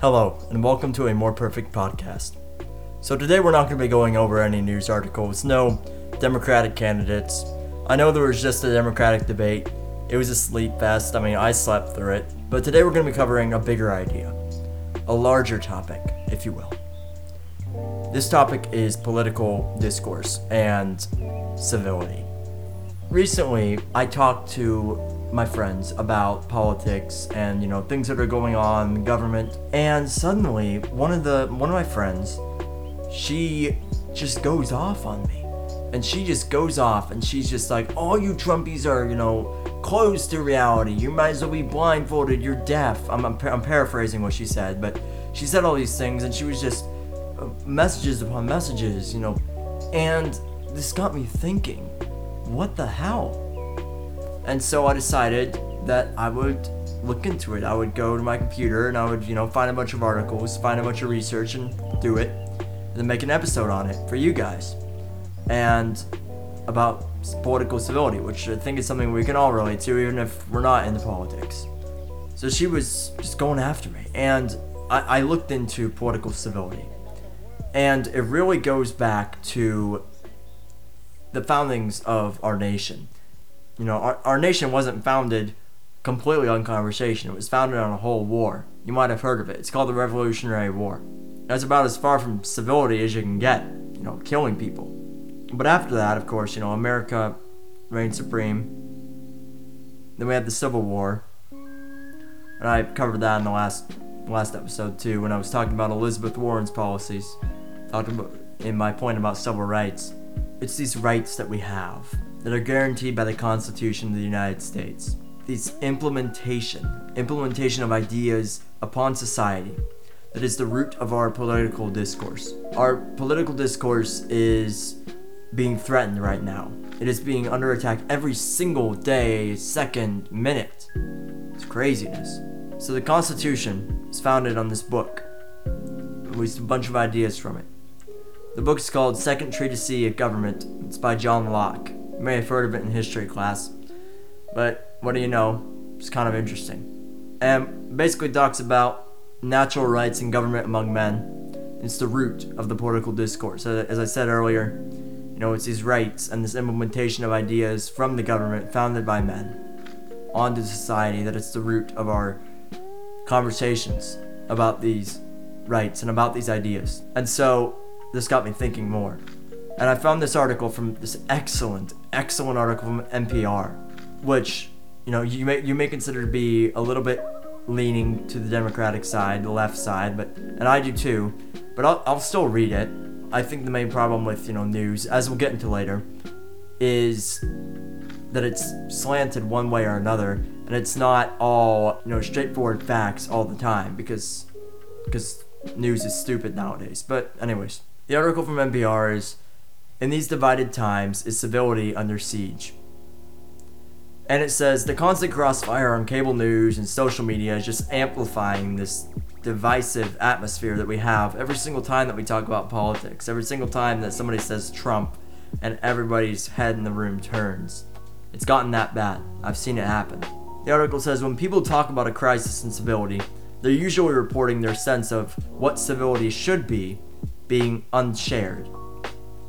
Hello, and welcome to a More Perfect podcast. So, today we're not going to be going over any news articles, no Democratic candidates. I know there was just a Democratic debate, it was a sleep fest, I mean, I slept through it. But today we're going to be covering a bigger idea, a larger topic, if you will. This topic is political discourse and civility. Recently, I talked to my friends about politics and you know things that are going on in government. And suddenly one of the one of my friends she just goes off on me. And she just goes off and she's just like all you trumpies are you know close to reality. You might as well be blindfolded. You're deaf. I'm, I'm, I'm paraphrasing what she said but she said all these things and she was just uh, messages upon messages you know. And this got me thinking what the hell and so I decided that I would look into it. I would go to my computer and I would, you know, find a bunch of articles, find a bunch of research and do it, and then make an episode on it for you guys. And about political civility, which I think is something we can all relate to, even if we're not into politics. So she was just going after me. And I, I looked into political civility. And it really goes back to the foundings of our nation you know, our, our nation wasn't founded completely on conversation. It was founded on a whole war. You might have heard of it. It's called the Revolutionary War. That's about as far from civility as you can get, you know, killing people. But after that, of course, you know, America reigned supreme. Then we had the Civil War. And I covered that in the last last episode too when I was talking about Elizabeth Warren's policies. Talking about in my point about civil rights. It's these rights that we have that are guaranteed by the Constitution of the United States. This implementation, implementation of ideas upon society, that is the root of our political discourse. Our political discourse is being threatened right now. It is being under attack every single day, second, minute. It's craziness. So the Constitution is founded on this book. At least a bunch of ideas from it. The book is called Second Treatise of Government. It's by John Locke. May have heard of it in history class, but what do you know? It's kind of interesting. And basically talks about natural rights and government among men. It's the root of the political discourse. Uh, as I said earlier, you know, it's these rights and this implementation of ideas from the government founded by men onto society that it's the root of our conversations about these rights and about these ideas. And so this got me thinking more. And I found this article from this excellent, excellent article from NPR, which you know you may you may consider to be a little bit leaning to the Democratic side, the left side, but and I do too. But I'll, I'll still read it. I think the main problem with you know news, as we'll get into later, is that it's slanted one way or another, and it's not all you know straightforward facts all the time because because news is stupid nowadays. But anyways, the article from NPR is in these divided times is civility under siege. And it says the constant crossfire on cable news and social media is just amplifying this divisive atmosphere that we have every single time that we talk about politics, every single time that somebody says Trump and everybody's head in the room turns. It's gotten that bad. I've seen it happen. The article says when people talk about a crisis in civility, they're usually reporting their sense of what civility should be being unshared.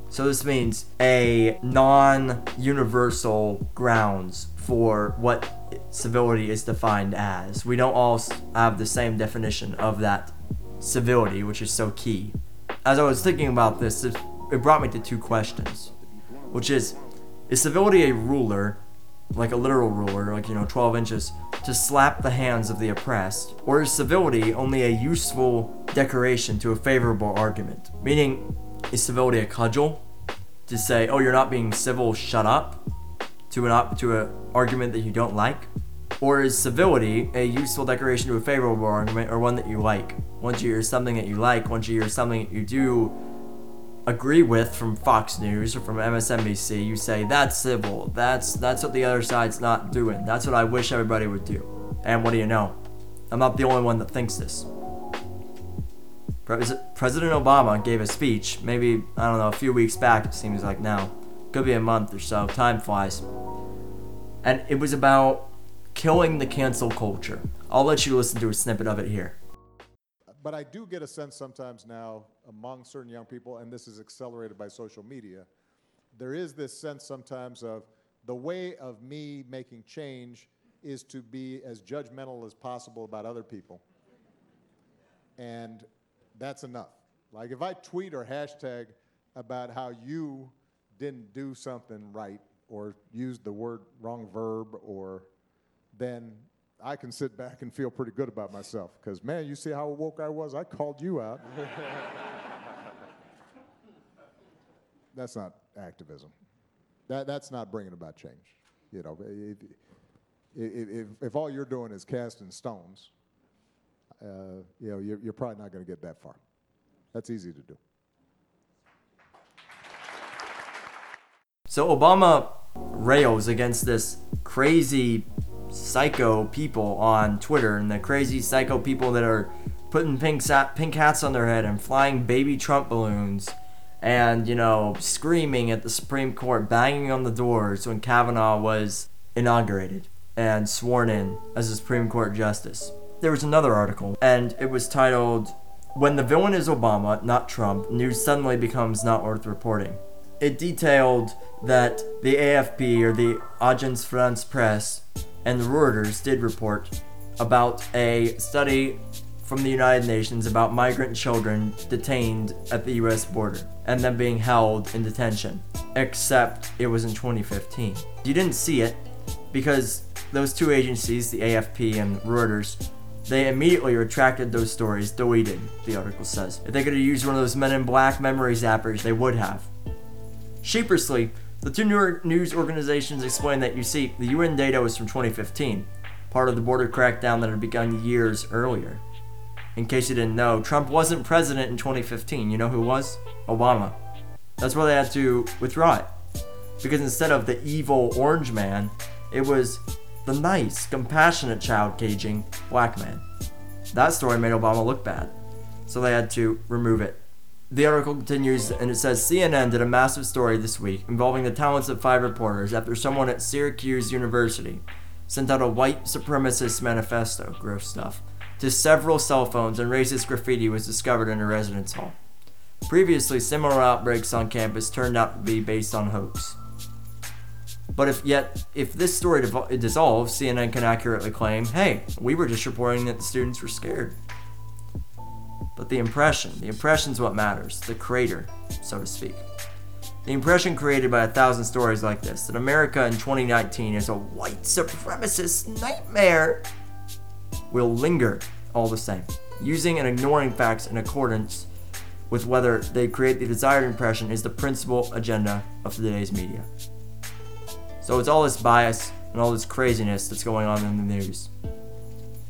So this means a non-universal grounds for what civility is defined as. We don't all have the same definition of that civility, which is so key. As I was thinking about this, it brought me to two questions, which is, is civility a ruler, like a literal ruler, like, you know, 12 inches, to slap the hands of the oppressed, or is civility only a useful decoration to a favorable argument? Meaning, is civility a cudgel to say, "Oh, you're not being civil, shut up," to an op- to an argument that you don't like, or is civility a useful decoration to a favorable argument or one that you like? Once you hear something that you like, once you hear something that you do agree with from Fox News or from MSNBC, you say that's civil. That's that's what the other side's not doing. That's what I wish everybody would do. And what do you know? I'm not the only one that thinks this. President Obama gave a speech, maybe, I don't know, a few weeks back, it seems like now. Could be a month or so. Time flies. And it was about killing the cancel culture. I'll let you listen to a snippet of it here. but I do get a sense sometimes now among certain young people, and this is accelerated by social media, there is this sense sometimes of the way of me making change is to be as judgmental as possible about other people. And that's enough. Like if I tweet or hashtag about how you didn't do something right or used the word wrong verb or then I can sit back and feel pretty good about myself because man, you see how woke I was? I called you out. that's not activism. That, that's not bringing about change. You know, if, if, if, if all you're doing is casting stones, uh, you know, you're, you're probably not going to get that far. That's easy to do. So Obama rails against this crazy psycho people on Twitter and the crazy psycho people that are putting pink, pink hats on their head and flying baby Trump balloons and, you know, screaming at the Supreme Court, banging on the doors when Kavanaugh was inaugurated and sworn in as a Supreme Court justice. There was another article, and it was titled, When the Villain is Obama, Not Trump, News Suddenly Becomes Not Worth Reporting. It detailed that the AFP, or the Agence France Presse, and the Reuters did report about a study from the United Nations about migrant children detained at the US border and them being held in detention, except it was in 2015. You didn't see it because those two agencies, the AFP and Reuters, they immediately retracted those stories, deleted, the article says. If they could have used one of those men in black memory zappers, they would have. Sheepishly, the two news organizations explain that you see, the UN data was from 2015, part of the border crackdown that had begun years earlier. In case you didn't know, Trump wasn't president in 2015. You know who was? Obama. That's why they had to withdraw it. Because instead of the evil orange man, it was the nice, compassionate child caging black man. That story made Obama look bad, so they had to remove it. The article continues and it says CNN did a massive story this week involving the talents of five reporters after someone at Syracuse University sent out a white supremacist manifesto, gross stuff, to several cell phones and racist graffiti was discovered in a residence hall. Previously, similar outbreaks on campus turned out to be based on hoax. But if yet, if this story dissolves, CNN can accurately claim, "Hey, we were just reporting that the students were scared." But the impression, the impression's what matters, the crater, so to speak. The impression created by a thousand stories like this that America in 2019 is a white supremacist nightmare will linger all the same, using and ignoring facts in accordance with whether they create the desired impression is the principal agenda of today's media. So it's all this bias and all this craziness that's going on in the news.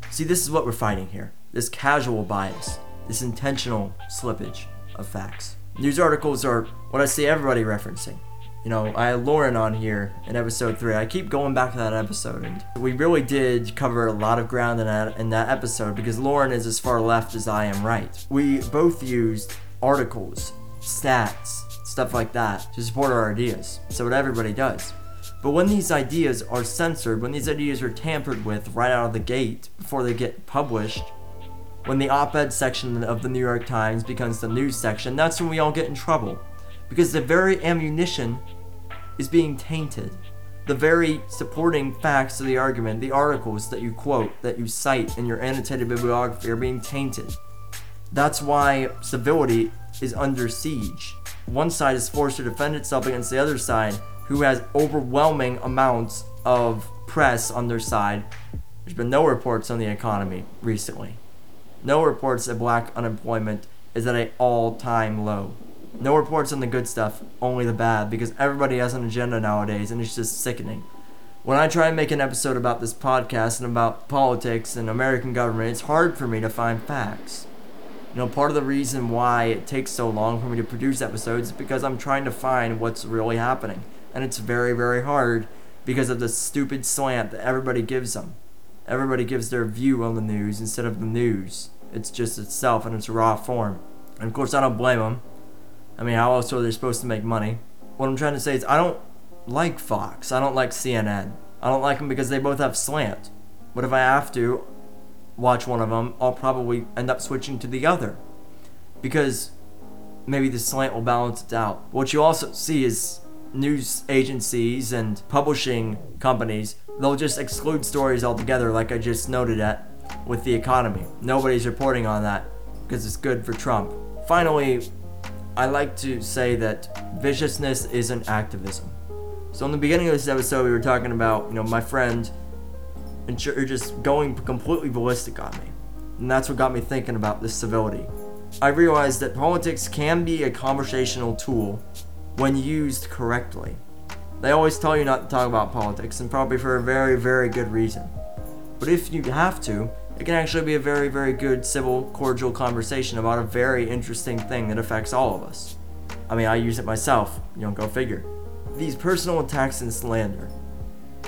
See, this is what we're fighting here this casual bias, this intentional slippage of facts. News articles are what I see everybody referencing. You know, I had Lauren on here in episode three. I keep going back to that episode, and we really did cover a lot of ground in that in that episode because Lauren is as far left as I am right. We both used articles, stats, stuff like that to support our ideas. So what everybody does. But when these ideas are censored, when these ideas are tampered with right out of the gate before they get published, when the op ed section of the New York Times becomes the news section, that's when we all get in trouble. Because the very ammunition is being tainted. The very supporting facts of the argument, the articles that you quote, that you cite in your annotated bibliography, are being tainted. That's why civility is under siege. One side is forced to defend itself against the other side who has overwhelming amounts of press on their side. There's been no reports on the economy recently. No reports that black unemployment is at an all time low. No reports on the good stuff, only the bad, because everybody has an agenda nowadays and it's just sickening. When I try and make an episode about this podcast and about politics and American government, it's hard for me to find facts. You know, part of the reason why it takes so long for me to produce episodes is because I'm trying to find what's really happening and it's very, very hard because of the stupid slant that everybody gives them. Everybody gives their view on the news instead of the news. It's just itself in its raw form. And of course, I don't blame them. I mean, how else are they supposed to make money? What I'm trying to say is, I don't like Fox. I don't like CNN. I don't like them because they both have slant. But if I have to, watch one of them, I'll probably end up switching to the other. Because maybe the slant will balance it out. What you also see is news agencies and publishing companies, they'll just exclude stories altogether, like I just noted at with the economy. Nobody's reporting on that because it's good for Trump. Finally, I like to say that viciousness isn't activism. So in the beginning of this episode, we were talking about, you know, my friend and you're just going completely ballistic on me. And that's what got me thinking about this civility. I realized that politics can be a conversational tool when used correctly. They always tell you not to talk about politics, and probably for a very, very good reason. But if you have to, it can actually be a very, very good, civil, cordial conversation about a very interesting thing that affects all of us. I mean, I use it myself, you know, go figure. These personal attacks and slander,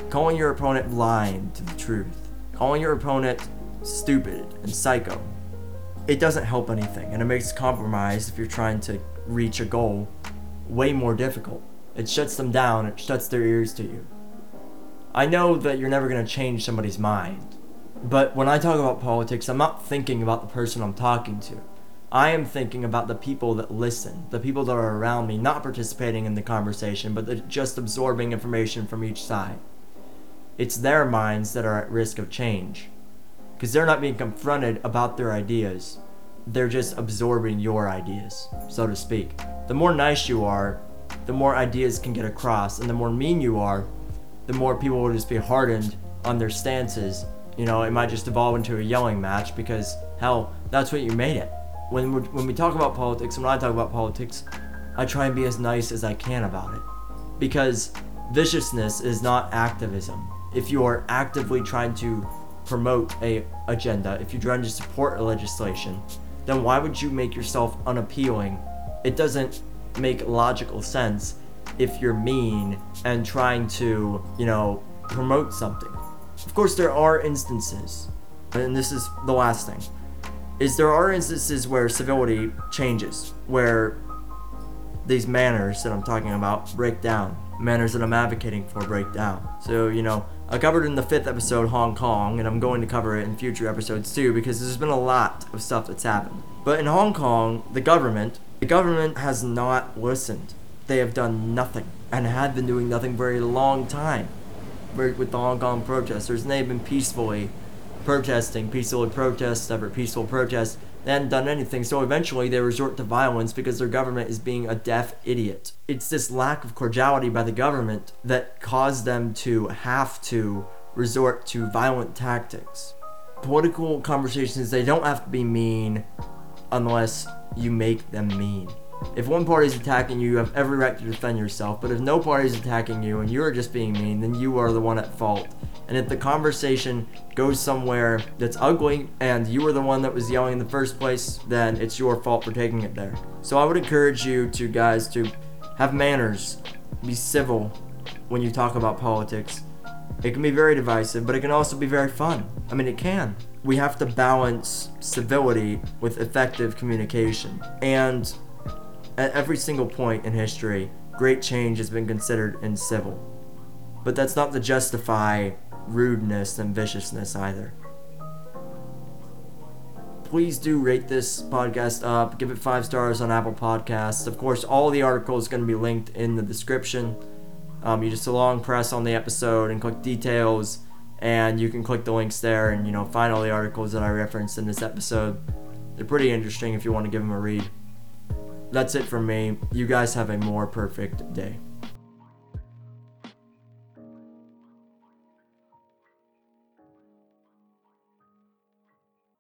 calling your opponent blind to the truth, calling your opponent stupid and psycho, it doesn't help anything, and it makes compromise if you're trying to reach a goal way more difficult. It shuts them down, it shuts their ears to you. I know that you're never going to change somebody's mind, but when I talk about politics, I'm not thinking about the person I'm talking to. I am thinking about the people that listen, the people that are around me, not participating in the conversation, but just absorbing information from each side. It's their minds that are at risk of change. Because they're not being confronted about their ideas, they're just absorbing your ideas, so to speak. The more nice you are, the more ideas can get across, and the more mean you are, the more people will just be hardened on their stances. You know, it might just evolve into a yelling match because, hell, that's what you made it. When, we when we talk about politics, when I talk about politics, I try and be as nice as I can about it. Because viciousness is not activism. If you are actively trying to promote a agenda, if you're trying to support a legislation, then why would you make yourself unappealing? It doesn't make logical sense if you're mean and trying to, you know, promote something. Of course, there are instances, and this is the last thing, is there are instances where civility changes, where these manners that I'm talking about break down, manners that I'm advocating for break down. So, you know, I covered in the fifth episode Hong Kong, and I'm going to cover it in future episodes too because there's been a lot of stuff that's happened. But in Hong Kong, the government, the government has not listened. They have done nothing and had been doing nothing for a long time with the Hong Kong protesters, and they've been peacefully protesting, peacefully protest after peaceful protest. They hadn't done anything, so eventually they resort to violence because their government is being a deaf idiot. It's this lack of cordiality by the government that caused them to have to resort to violent tactics. Political conversations, they don't have to be mean unless you make them mean. If one party is attacking you, you have every right to defend yourself, but if no party is attacking you and you're just being mean, then you are the one at fault. And if the conversation goes somewhere that's ugly and you were the one that was yelling in the first place, then it's your fault for taking it there. So I would encourage you to guys to have manners, be civil when you talk about politics. It can be very divisive, but it can also be very fun. I mean, it can. We have to balance civility with effective communication. And at every single point in history, great change has been considered in civil. But that's not to justify rudeness and viciousness either. Please do rate this podcast up. Give it five stars on Apple Podcasts. Of course, all the articles are going to be linked in the description. Um, you just a long press on the episode and click details, and you can click the links there and you know find all the articles that I referenced in this episode. They're pretty interesting if you want to give them a read. That's it from me. You guys have a more perfect day.